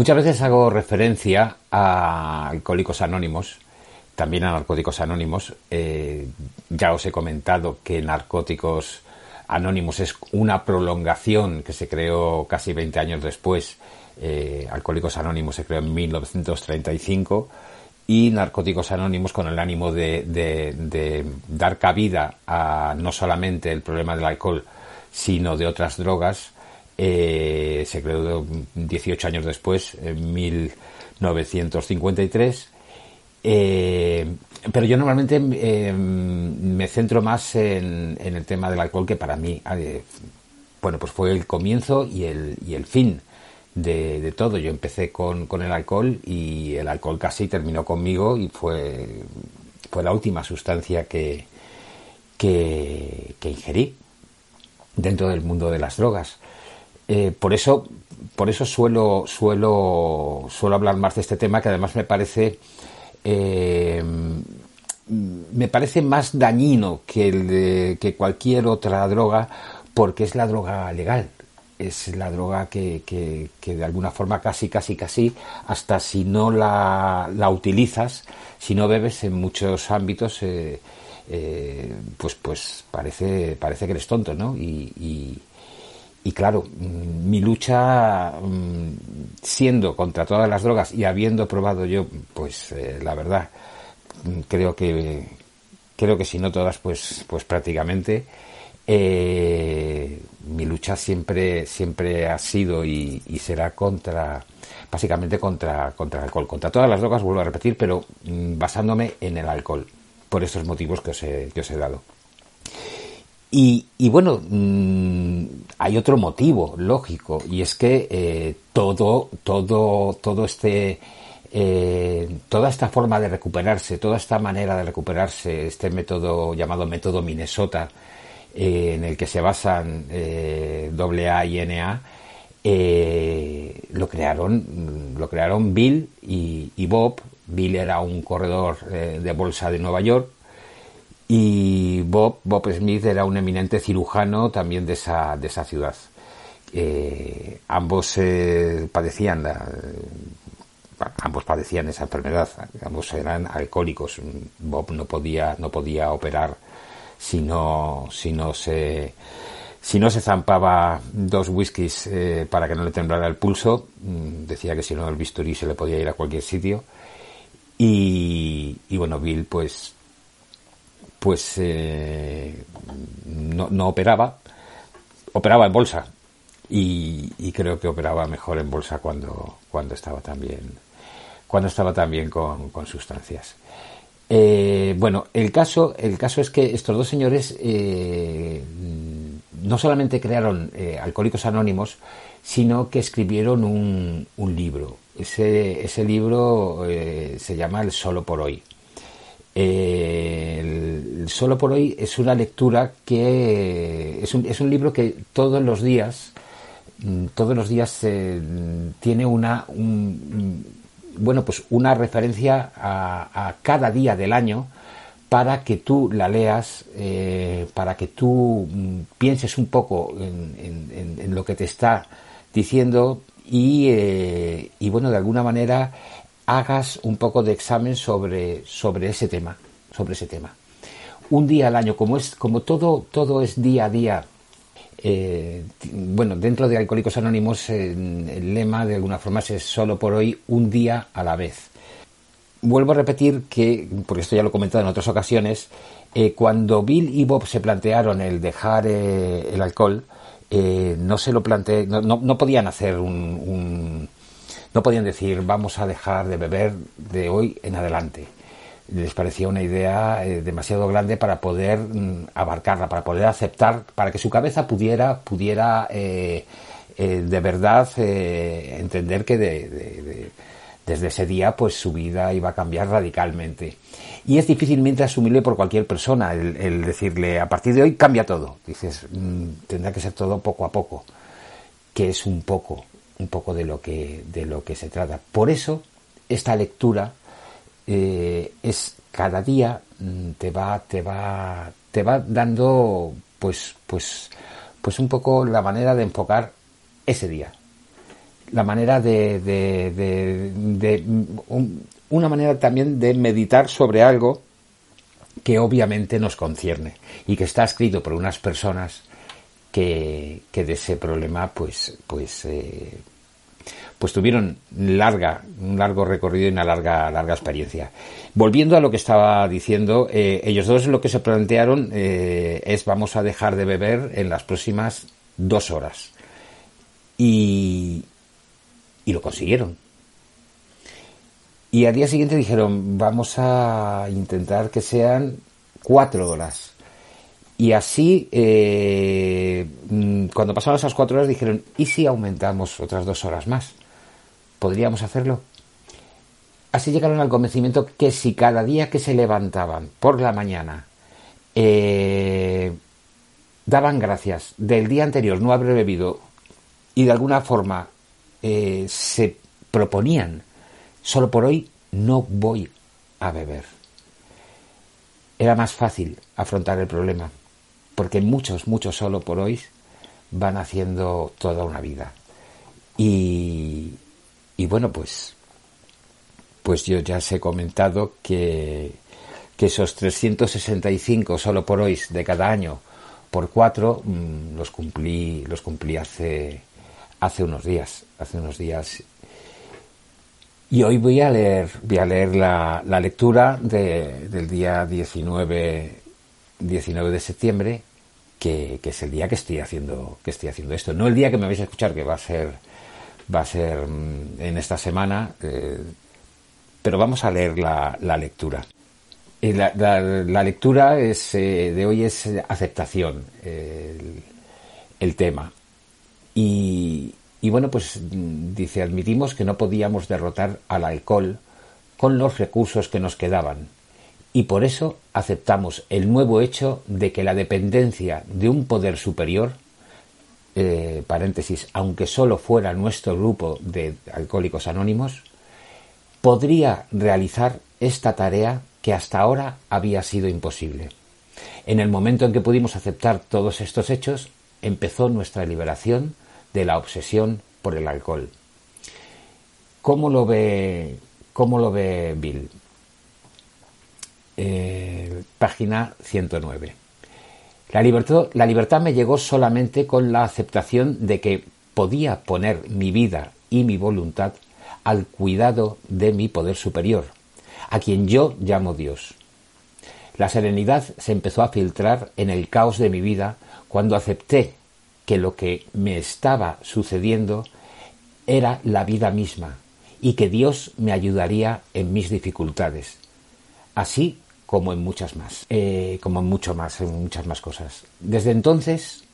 Muchas veces hago referencia a Alcohólicos Anónimos, también a Narcóticos Anónimos. Eh, ya os he comentado que Narcóticos Anónimos es una prolongación que se creó casi 20 años después. Eh, Alcohólicos Anónimos se creó en 1935 y Narcóticos Anónimos con el ánimo de, de dar cabida a no solamente el problema del alcohol, sino de otras drogas eh, se creó 18 años después, en 1953. Eh, pero yo normalmente eh, me centro más en, el tema del alcohol que para mí, bueno, pues fue el comienzo y el, y el fin de, todo. Yo empecé con, el alcohol y el alcohol casi terminó conmigo y fue, la última sustancia que, que ingerí dentro del mundo de las drogas. Eh, por eso, por eso suelo, suelo, suelo hablar más de este tema, que además me parece, eh, me parece más dañino que, cualquier otra droga, porque es la droga legal. Es la droga que, que, de alguna forma casi, casi, casi, hasta si no la, la utilizas, si no bebes en muchos ámbitos, eh, pues, pues parece, parece que eres tonto, ¿no? Claro, mm, mi lucha, mm, siendo contra todas las drogas y habiendo probado yo, pues eh, la verdad, mm, creo que creo que si no todas, pues pues prácticamente eh, mi lucha siempre siempre ha sido y, será contra básicamente contra contra el alcohol, contra todas las drogas, vuelvo a repetir, pero basándome en el alcohol por estos motivos que os he, que os he dado. Y, bueno, mm, hay otro motivo lógico y es que eh, todo, todo, todo este, eh, toda esta forma de recuperarse, toda esta manera de recuperarse, este método llamado método Minnesota, eh, en el que se basan AA y NA, lo crearon, lo crearon Bill y, y, Bob. Bill era un corredor de bolsa de Nueva York y Bob, Bob Smith era un eminente cirujano también de esa, de esa ciudad. Eh, ambos eh, padecían ambos padecían esa enfermedad, ambos eran alcohólicos. Bob no podía, no podía operar si no, si no se si no se zampaba dos whiskies eh, para que no le temblara el pulso, mm, decía que si no el bisturí se le podía ir a cualquier sitio. Y, y bueno, Bill pues pues eh, no, operaba, operaba en bolsa y, creo que operaba mejor en bolsa cuando, cuando estaba también cuando estaba también con, con sustancias. Eh, bueno, el caso, el caso es que estos dos señores eh, no solamente crearon Alcohólicos Anónimos, sino que escribieron un, un libro. Ese, ese libro se llama El Solo por Hoy. Eh, solo por hoy es una lectura que es un, es un libro que todos los días, mm, todos los días eh, tiene una, bueno, pues una referencia a, cada día del año para que tú la leas, eh, para que tú mm, pienses un poco en, lo que te está diciendo y, y bueno, de alguna manera hagas un poco de examen sobre, sobre ese tema, sobre ese tema. Un día al año, como es, como todo, todo es día a día, eh, bueno, dentro de Alcohólicos Anónimos el lema de alguna forma es solo por hoy, un día a la vez. Vuelvo a repetir que, porque esto ya lo he comentado en otras ocasiones, eh, cuando Bill y Bob se plantearon el dejar eh, el alcohol, no se lo planteé, no, no, podían hacer un no podían decir vamos a dejar de beber de hoy en adelante. les parecía una idea eh, demasiado grande para poder mm, abarcarla, para poder aceptar, para que su cabeza pudiera, pudiera eh, eh, de verdad entender que desde ese día pues su vida iba a cambiar radicalmente. Y es difícilmente asumible por cualquier persona el, decirle a partir de hoy cambia todo. Dices, mm, tendrá que ser todo poco a poco, que es un poco, un poco de lo que, de lo que se trata. Por eso esta lectura eh, es cada día mm, te va, te va, te va dando pues, pues, pues un poco la manera de enfocar ese día. La manera de, de, una manera también de meditar sobre algo que obviamente nos concierne y que está escrito por unas personas que, que de ese problema pues, pues eh, pues tuvieron larga, un largo recorrido y una larga, larga experiencia. Volviendo a lo que estaba diciendo, eh, ellos dos lo que se plantearon eh, es vamos a dejar de beber en las próximas dos horas. Y, y lo consiguieron. Y al día siguiente dijeron, vamos a intentar que sean cuatro horas. Y así, eh, mm, cuando pasaron esas cuatro horas, dijeron, ¿y si aumentamos otras dos horas más? Podríamos hacerlo. Así llegaron al convencimiento que si cada día que se levantaban por la mañana eh, daban gracias del día anterior no haber bebido y de alguna forma eh, se proponían, solo por hoy no voy a beber. Era más fácil afrontar el problema, porque muchos, muchos solo por hoy van haciendo toda una vida. Y, y bueno, pues, pues yo ya os he comentado que, que esos 365 solo por hoy de cada año por cuatro mm, los cumplí los cumplí hace hace unos días hace unos días. Y hoy voy a leer voy a leer la, la lectura de, del día 19 19 de septiembre que, que, es el día que estoy haciendo que estoy haciendo esto. No el día que me vais a escuchar que va a ser va a ser mm, en esta semana, eh, pero vamos a leer la, lectura. La, la, lectura es, eh, de hoy es aceptación, el, tema. Y, y, bueno, pues mm, dice, admitimos que no podíamos derrotar al alcohol con los recursos que nos quedaban. Y por eso aceptamos el nuevo hecho de que la dependencia de un poder superior eh, paréntesis, aunque solo fuera nuestro grupo de alcohólicos anónimos, podría realizar esta tarea que hasta ahora había sido imposible. En el momento en que pudimos aceptar todos estos hechos, empezó nuestra liberación de la obsesión por el alcohol. ¿Cómo lo ve, cómo lo ve Bill? Eh, página 109. La libertad, la libertad me llegó solamente con la aceptación de que podía poner mi vida y mi voluntad al cuidado de mi poder superior, a quien yo llamo Dios. La serenidad se empezó a filtrar en el caos de mi vida cuando acepté que lo que me estaba sucediendo era la vida misma y que Dios me ayudaría en mis dificultades. Así como en muchas más, eh, como en mucho más, en muchas más cosas. Desde entonces,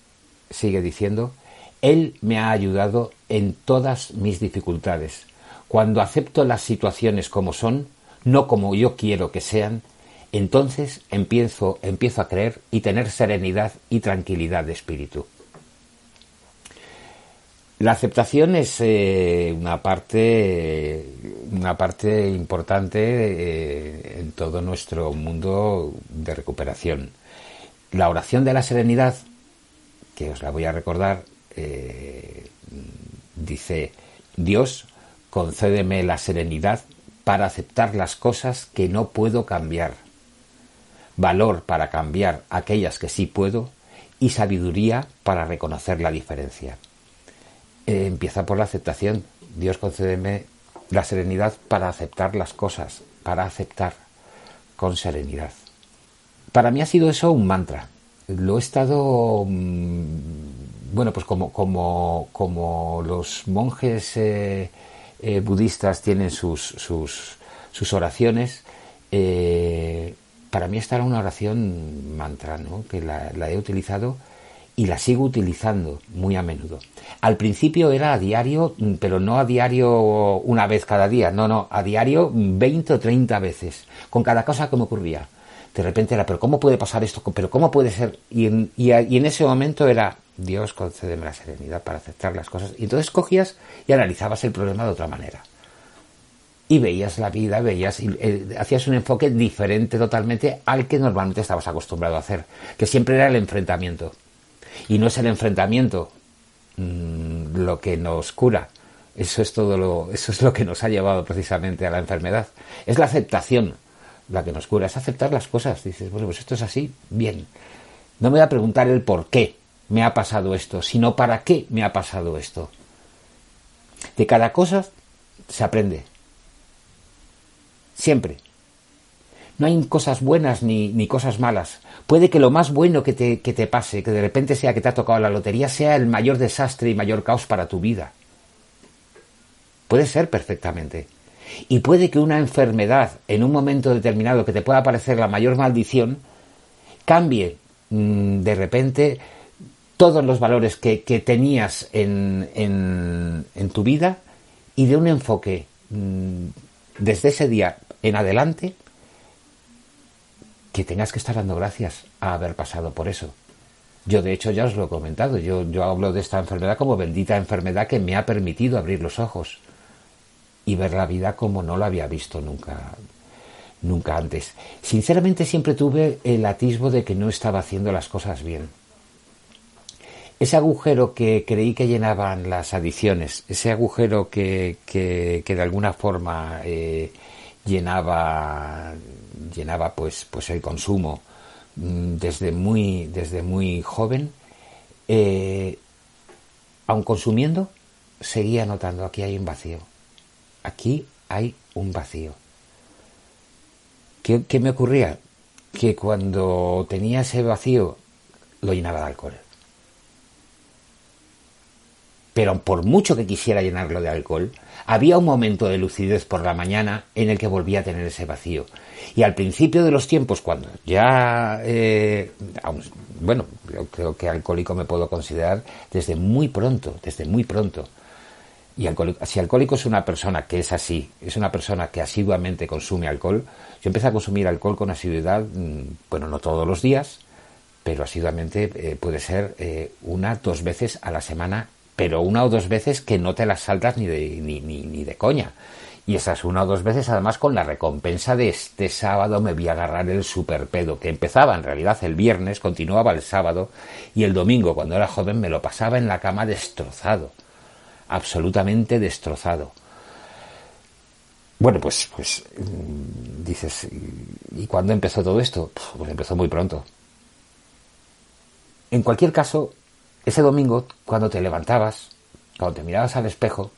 sigue diciendo, Él me ha ayudado en todas mis dificultades. Cuando acepto las situaciones como son, no como yo quiero que sean, entonces empiezo, empiezo a creer y tener serenidad y tranquilidad de espíritu. La aceptación es eh, una parte una parte importante eh, en todo nuestro mundo de recuperación. La oración de la serenidad, que os la voy a recordar, eh, dice Dios, concédeme la serenidad para aceptar las cosas que no puedo cambiar, valor para cambiar aquellas que sí puedo y sabiduría para reconocer la diferencia. Eh, empieza por la aceptación. Dios concédeme la serenidad para aceptar las cosas, para aceptar con serenidad. Para mí ha sido eso un mantra. Lo he estado, mm, bueno, pues como, como, como los monjes eh, eh, budistas tienen sus, sus, sus oraciones, eh, para mí esta una oración mantra, ¿no? que la, he utilizado y la sigo utilizando muy a menudo. Al principio era a diario, pero no a diario una vez cada día, no, no, a diario 20 o 30 veces, con cada cosa que me ocurría. De repente era, pero ¿cómo puede pasar esto? ¿Pero cómo puede ser? Y en, y en ese momento era, Dios concédeme la serenidad para aceptar las cosas. Y entonces cogías y analizabas el problema de otra manera y veías la vida, veías, eh, hacías un enfoque diferente totalmente al que normalmente estabas acostumbrado a hacer, que siempre era el enfrentamiento. Y no es el enfrentamiento mm, lo que nos cura, eso es todo lo, eso es lo que nos ha llevado precisamente a la enfermedad. Es la aceptación la que nos cura, es aceptar las cosas. Dices, bueno, pues esto es así, bien. No me voy a preguntar el por qué me ha pasado esto, sino para qué me ha pasado esto. De cada cosa se aprende Siempre. No hay cosas buenas ni, ni cosas malas. Puede que lo más bueno que te, que te pase, que de repente sea que te ha tocado la lotería, sea el mayor desastre y mayor caos para tu vida. Puede ser perfectamente. Y puede que una enfermedad en un momento determinado que te pueda parecer la mayor maldición, cambie mm, de repente todos los valores que, tenías en, en, en, tu vida y de un enfoque mm, desde ese día en adelante que tengas que estar dando gracias a haber pasado por eso. Yo de hecho ya os lo he comentado, yo, hablo de esta enfermedad como bendita enfermedad que me ha permitido abrir los ojos y ver la vida como no la había visto nunca, nunca antes. Sinceramente siempre tuve el atisbo de que no estaba haciendo las cosas bien. Ese agujero que creí que llenaban las adiciones, ese agujero que, que, de alguna forma eh, llenaba, llenaba pues, pues el consumo mm, desde muy, desde muy joven, eh, aun consumiendo, seguía notando aquí hay un vacío. Aquí hay un vacío. ¿Qué, ¿Qué, me ocurría? Que cuando tenía ese vacío lo llenaba de alcohol pero por mucho que quisiera llenarlo de alcohol, había un momento de lucidez por la mañana en el que volvía a tener ese vacío. Y al principio de los tiempos, cuando ya, eh, bueno, yo creo que alcohólico me puedo considerar desde muy pronto, desde muy pronto. Y si alcohólico es una persona que es así, es una persona que asiduamente consume alcohol, yo empecé a consumir alcohol con asiduidad, mm, bueno, no todos los días, pero asiduamente eh, puede ser eh, una, dos veces a la semana pero una o dos veces que no te las saltas ni de, ni, ni, de coña. Y esas una o dos veces además con la recompensa de este sábado me voy a agarrar el superpedo, que empezaba en realidad el viernes, continuaba el sábado y el domingo cuando era joven me lo pasaba en la cama destrozado, absolutamente destrozado. Bueno, pues, pues mm, dices, ¿y cuándo empezó todo esto? Pues empezó muy pronto. En cualquier caso, ese domingo, cuando te levantabas, cuando te mirabas al espejo,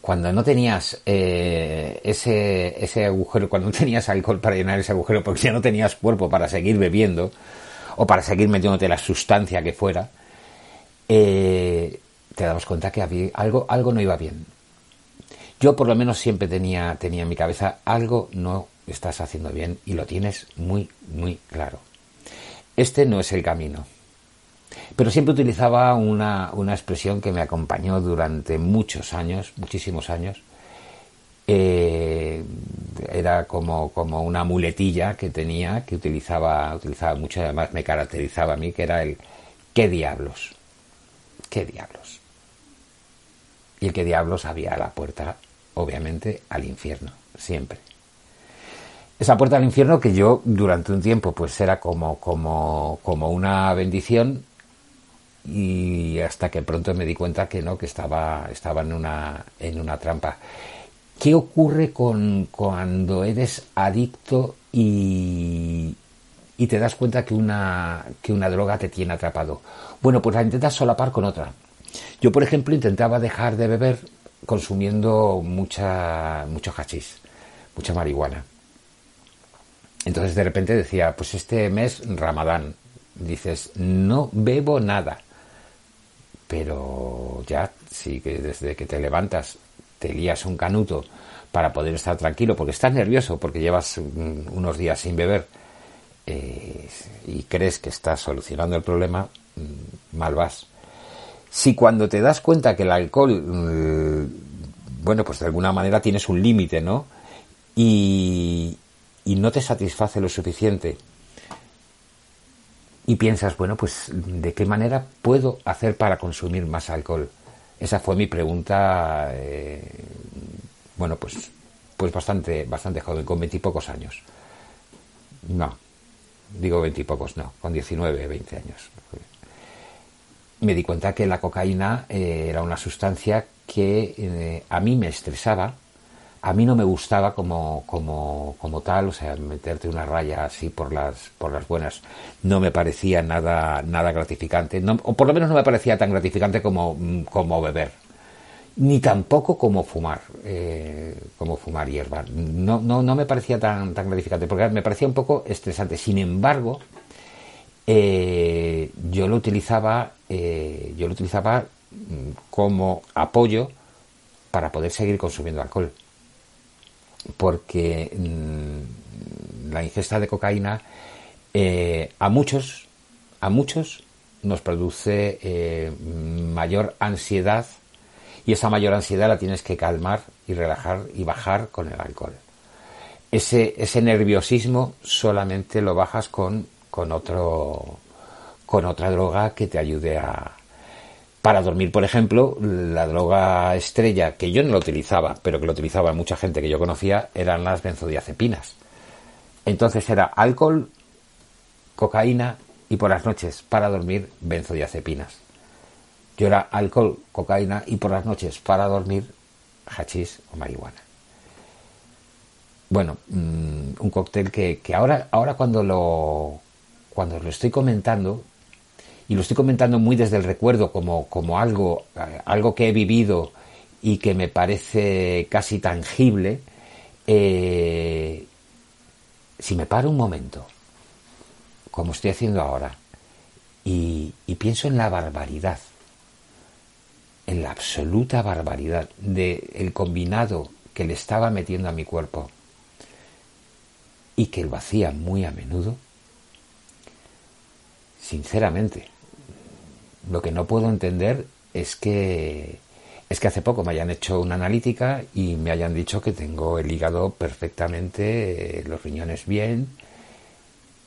cuando no tenías eh, ese, ese agujero, cuando no tenías alcohol para llenar ese agujero, porque ya no tenías cuerpo para seguir bebiendo o para seguir metiéndote la sustancia que fuera, eh, te dabas cuenta que había, algo, algo no iba bien. Yo por lo menos siempre tenía, tenía en mi cabeza algo no estás haciendo bien y lo tienes muy, muy claro. Este no es el camino. Pero siempre utilizaba una, expresión que me acompañó durante muchos años, muchísimos años. Eh, era como, como una muletilla que tenía, que utilizaba, utilizaba mucho, además me caracterizaba a mí, que era el ¿qué diablos? ¿Qué diablos? Y el qué diablos había a la puerta, obviamente, al infierno, siempre esa puerta al infierno que yo durante un tiempo pues era como, como, como una bendición y hasta que pronto me di cuenta que no, que estaba, estaba en, una, en una trampa. ¿Qué ocurre con cuando eres adicto y, y te das cuenta que una, que una droga te tiene atrapado? Bueno, pues la intentas solapar con otra. Yo, por ejemplo, intentaba dejar de beber consumiendo mucha, mucho hachís, mucha marihuana. Entonces de repente decía, pues este mes Ramadán, dices, no bebo nada pero ya sí que desde que te levantas te lías un canuto para poder estar tranquilo, porque estás nervioso, porque llevas unos días sin beber eh, y crees que estás solucionando el problema, mm, mal vas. Si cuando te das cuenta que el alcohol, mm, bueno, pues de alguna manera tienes un límite, ¿no? Y, y no te satisface lo suficiente, y piensas, bueno, pues ¿de qué manera puedo hacer para consumir más alcohol? Esa fue mi pregunta, eh, bueno, pues, pues bastante, bastante joven, con veintipocos años. No, digo veintipocos, no, con 19, 20 años. Me di cuenta que la cocaína eh, era una sustancia que eh, a mí me estresaba, a mí no me gustaba como, como, como tal, o sea, meterte una raya así por las, por las buenas no me parecía nada, nada gratificante, o por lo menos no me parecía tan gratificante como, como beber, ni tampoco como fumar, eh, como fumar hierba. No, no, no me parecía tan, tan gratificante, porque me parecía un poco estresante. Sin embargo, eh, yo lo utilizaba, eh, yo lo utilizaba mm, como apoyo para poder seguir consumiendo alcohol porque mm, la ingesta de cocaína eh, a muchos, a muchos nos produce eh, mayor ansiedad y esa mayor ansiedad la tienes que calmar y relajar y bajar con el alcohol. Ese, ese nerviosismo solamente lo bajas con, con otro con otra droga que te ayude a, para dormir, por ejemplo, la droga estrella, que yo no lo utilizaba, pero que lo utilizaba mucha gente que yo conocía, eran las benzodiazepinas. Entonces era alcohol, cocaína y por las noches, para dormir, benzodiazepinas. Yo era alcohol, cocaína y por las noches, para dormir, hachís o marihuana. Bueno, mm, un cóctel que, que ahora, ahora cuando lo, cuando lo estoy comentando, y lo estoy comentando muy desde el recuerdo como, como algo, eh, algo que he vivido y que me parece casi tangible, eh, si me paro un momento, como estoy haciendo ahora, y, pienso en la barbaridad, en la absoluta barbaridad del el combinado que le estaba metiendo a mi cuerpo y que lo hacía muy a menudo, sinceramente, lo que no puedo entender es que es que hace poco me hayan hecho una analítica y me hayan dicho que tengo el hígado perfectamente, eh, los riñones bien.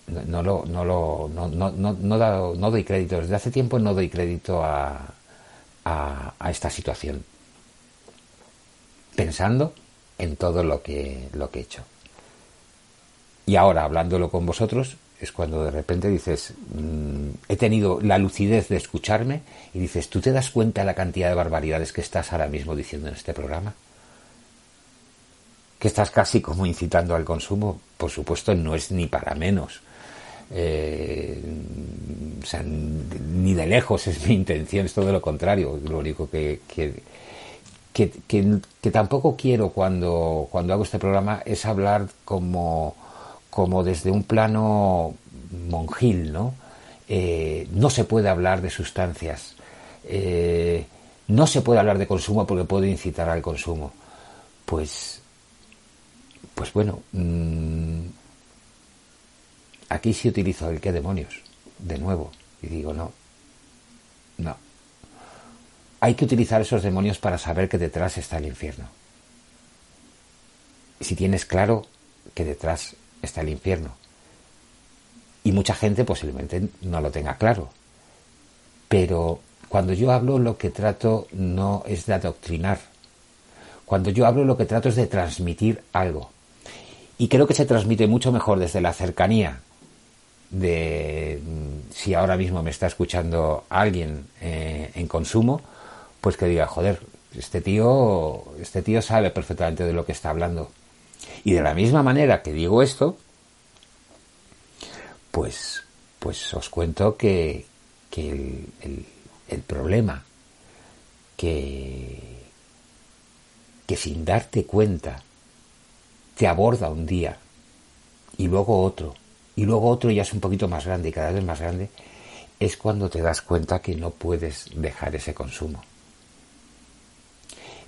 No, lo, no, lo, no, no, no, no, doy crédito, desde hace tiempo no doy crédito a, a, a, esta situación. Pensando en todo lo que, lo que he hecho. Y ahora, hablándolo con vosotros, es cuando de repente dices, mm, he tenido la lucidez de escucharme y dices, ¿tú te das cuenta de la cantidad de barbaridades que estás ahora mismo diciendo en este programa? Que estás casi como incitando al consumo. Por supuesto, no es ni para menos. Eh, o sea, ni de lejos es mi intención, es todo lo contrario. Lo único que, que, que, que tampoco quiero cuando, cuando hago este programa es hablar como como desde un plano monjil, ¿no? Eh, no se puede hablar de sustancias, eh, no se puede hablar de consumo porque puede incitar al consumo. Pues, pues bueno, mmm, aquí sí utilizo el qué demonios, de nuevo, y digo, no, no. Hay que utilizar esos demonios para saber que detrás está el infierno. Si tienes claro que detrás está el infierno. Y mucha gente posiblemente no lo tenga claro. Pero cuando yo hablo lo que trato no es de adoctrinar. Cuando yo hablo lo que trato es de transmitir algo. Y creo que se transmite mucho mejor desde la cercanía de mm, si ahora mismo me está escuchando alguien eh, en consumo, pues que diga, joder, este tío, este tío sabe perfectamente de lo que está hablando. Y de la misma manera que digo esto, pues, pues os cuento que, el, problema que, que sin darte cuenta te aborda un día y luego otro y luego otro ya es un poquito más grande y cada vez más grande, es cuando te das cuenta que no puedes dejar ese consumo.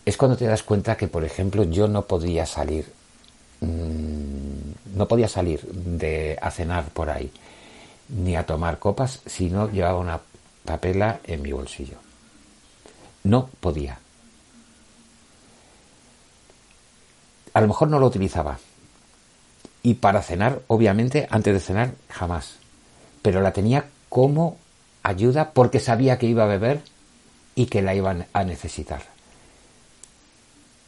Es cuando te das cuenta que, por ejemplo, yo no podía salir, mm, no podía salir de a cenar por ahí, ni a tomar copas si no llevaba una papela en mi bolsillo. No podía. A lo mejor no lo utilizaba. Y para cenar, obviamente, antes de cenar, jamás. Pero la tenía como ayuda porque sabía que iba a beber y que la iban a necesitar.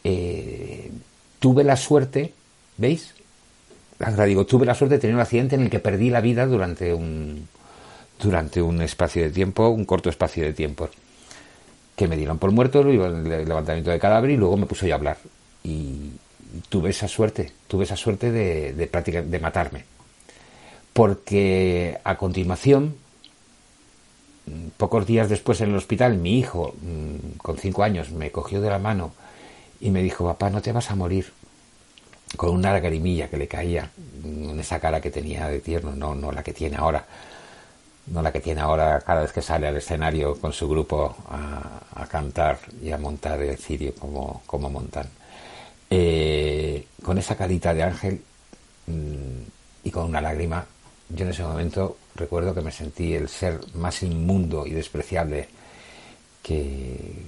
Eh, tuve la suerte, ¿veis? digo, tuve la suerte de tener un accidente en el que perdí la vida durante un, durante un espacio de tiempo, un corto espacio de tiempo. Que me dieron por muerto, el levantamiento de cadáver y luego me puso a hablar. Y tuve esa suerte, tuve esa suerte de, de, de matarme. Porque a continuación, pocos días después en el hospital, mi hijo, mm, con cinco años, me cogió de la mano y me dijo, papá, no te vas a morir. Con una lagrimilla que le caía en esa cara que tenía de tierno, no, no la que tiene ahora. No la que tiene ahora cada vez que sale al escenario con su grupo a, cantar y a montar el cirio como, como montan. Eh, con esa carita de ángel mm, y con una lágrima, yo en ese momento recuerdo que me sentí el ser más inmundo y despreciable que,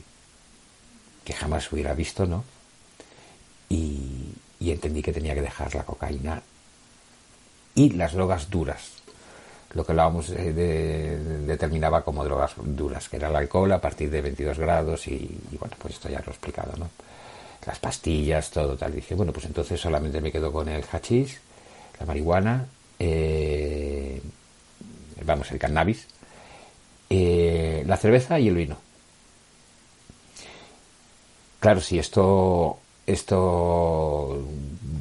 que jamás hubiera visto, ¿no? Entendí que tenía que dejar la cocaína y las drogas duras. Lo que hablábamos eh, determinaba como drogas duras, que era el alcohol a partir de 22 grados y, bueno, pues esto ya lo he explicado, ¿no? Las pastillas, todo tal. dije, bueno, pues entonces solamente me quedo con el hachís, la marihuana, eh, vamos, el cannabis, eh, la cerveza y el vino. Claro, si esto, esto,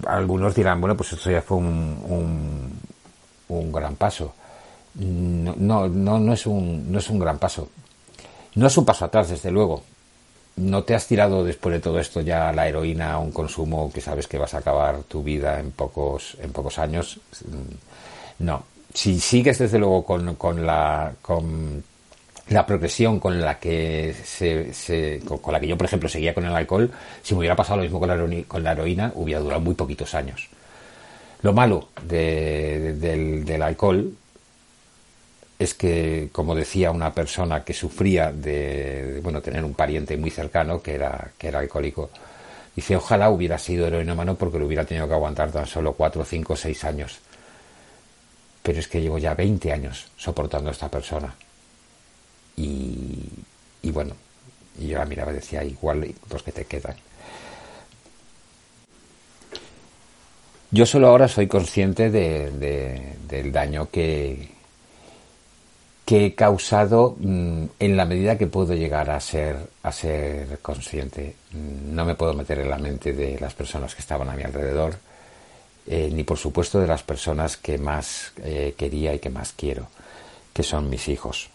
algunos dirán, bueno, pues esto ya fue un, un, gran paso. No, no, no, es un, no es un gran paso. No es un paso atrás, desde luego. No te has tirado después de todo esto ya la heroína a un consumo que sabes que vas a acabar tu vida en pocos, en pocos años. No. Si sigues desde luego con, con la, con la progresión con la que se, con, la que yo por ejemplo seguía con el alcohol si me hubiera pasado lo mismo con la, heroína, con la heroína hubiera durado muy poquitos años. Lo malo del, alcohol es que como decía una persona que sufría de, bueno tener un pariente muy cercano que era que era alcohólico dice ojalá hubiera sido heroinómano porque lo hubiera tenido que aguantar tan solo cuatro, cinco, seis años pero es que llevo ya 20 años soportando a esta persona y, bueno, y yo la miraba y decía, igual los que te quedan. Yo solo ahora soy consciente de, del daño que, que he causado mm, en la medida que puedo llegar a ser, a ser consciente. Mm, no me puedo meter en la mente de las personas que estaban a mi alrededor, eh, ni por supuesto de las personas que más eh, quería y que más quiero, que son mis hijos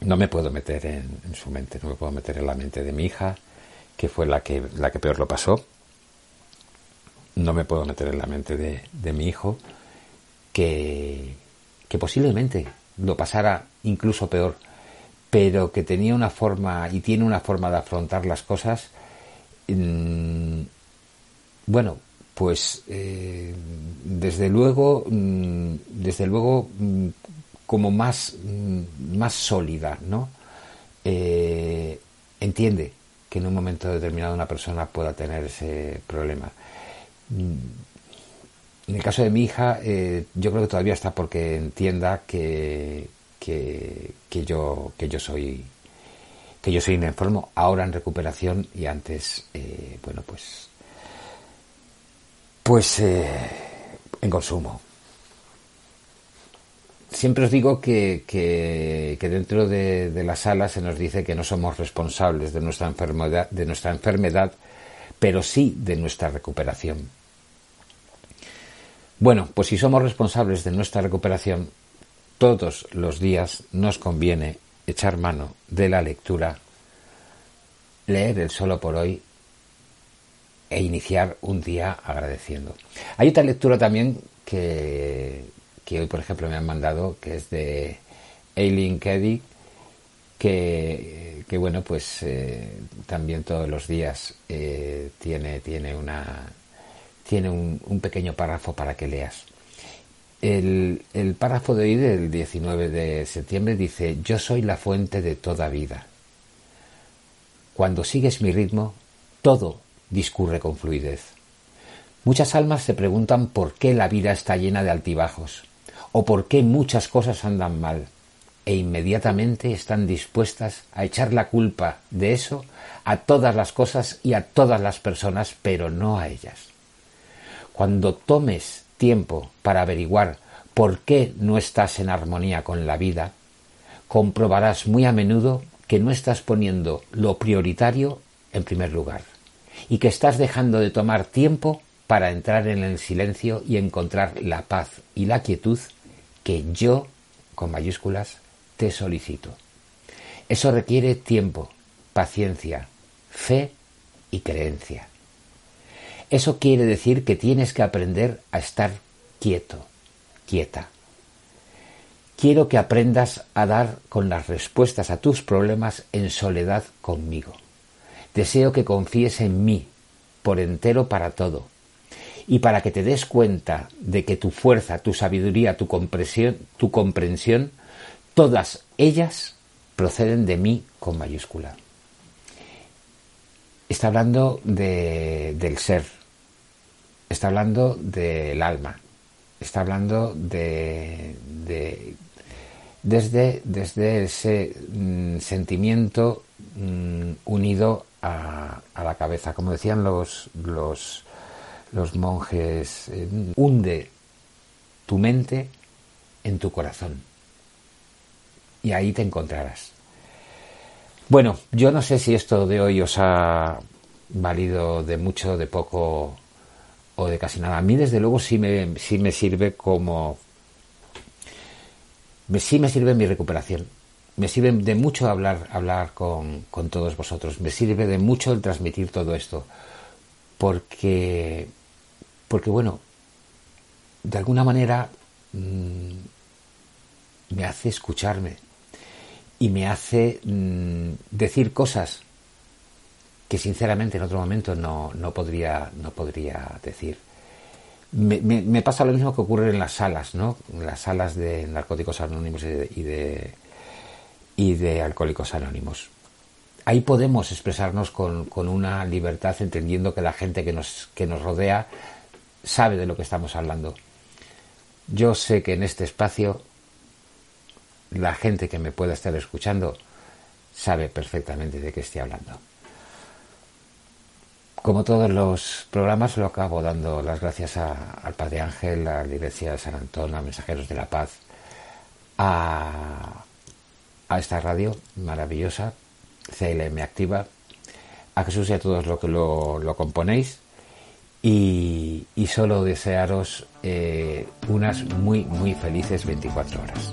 no me puedo meter en, su mente, no me puedo meter en la mente de mi hija, que fue la que, la que peor lo pasó. No me puedo meter en la mente de, mi hijo, que, que posiblemente lo pasara incluso peor, pero que tenía una forma y tiene una forma de afrontar las cosas, mm, bueno, pues eh, desde luego, mm, desde luego mm, como más, mm, más sólida, ¿no? Eh, entiende que en un momento determinado una persona pueda tener ese problema. Mm, en el caso de mi hija, eh, yo creo que todavía está porque entienda que, que, yo, que yo soy que yo soy un enfermo, ahora en recuperación y antes, eh, bueno, pues, pues en consumo siempre os digo que, que, dentro de, la sala se nos dice que no somos responsables de nuestra enfermedad, de nuestra enfermedad, pero sí de nuestra recuperación. Bueno, pues si somos responsables de nuestra recuperación, todos los días nos conviene echar mano de la lectura, leer el solo por hoy e iniciar un día agradeciendo. Hay otra lectura también que, que hoy, por ejemplo, me han mandado, que es de Eileen Keddy, que, que bueno, pues eh, también todos los días eh, tiene, tiene, una, tiene un, un, pequeño párrafo para que leas. El, el párrafo de hoy del 19 de septiembre dice, yo soy la fuente de toda vida. Cuando sigues mi ritmo, todo discurre con fluidez. Muchas almas se preguntan por qué la vida está llena de altibajos, o por qué muchas cosas andan mal, e inmediatamente están dispuestas a echar la culpa de eso a todas las cosas y a todas las personas, pero no a ellas. Cuando tomes tiempo para averiguar por qué no estás en armonía con la vida, comprobarás muy a menudo que no estás poniendo lo prioritario en primer lugar y que estás dejando de tomar tiempo para entrar en el silencio y encontrar la paz y la quietud que yo, con mayúsculas, te solicito. Eso requiere tiempo, paciencia, fe y creencia. Eso quiere decir que tienes que aprender a estar quieto, quieta. Quiero que aprendas a dar con las respuestas a tus problemas en soledad conmigo. Deseo que confíes en mí por entero para todo y para que te des cuenta de que tu fuerza, tu sabiduría, tu comprensión, tu comprensión todas ellas proceden de mí con mayúscula. Está hablando de, del ser, está hablando del alma, está hablando de, de desde, desde ese mm, sentimiento mm, unido a, a, la cabeza. Como decían los, los, los monjes, eh, hunde tu mente en tu corazón y ahí te encontrarás. Bueno, yo no sé si esto de hoy os ha valido de mucho, de poco o de casi nada. A mí desde luego sí me, sí me sirve como... Sí me sirve mi recuperación. Me sirve de mucho hablar, hablar con, con todos vosotros. Me sirve de mucho el transmitir todo esto. Porque, porque bueno, de alguna manera mmm, me hace escucharme y me hace mmm, decir cosas que sinceramente en otro momento no, no, podría, no podría decir. Me, pasa lo mismo que ocurre en las salas, ¿no? En las salas de narcóticos anónimos y de, y de, y de alcohólicos anónimos. Ahí podemos expresarnos con, con, una libertad, entendiendo que la gente que nos, que nos rodea sabe de lo que estamos hablando. Yo sé que en este espacio la gente que me pueda estar escuchando sabe perfectamente de qué estoy hablando. Como todos los programas, lo acabo dando las gracias a, al Padre Ángel, a la Iglesia de San Antón, a Mensajeros de la Paz, a, esta radio maravillosa, CLM Activa, a Jesús y a todos los que lo, lo componéis. Y, y, solo desearos eh, unas muy, muy felices 24 horas.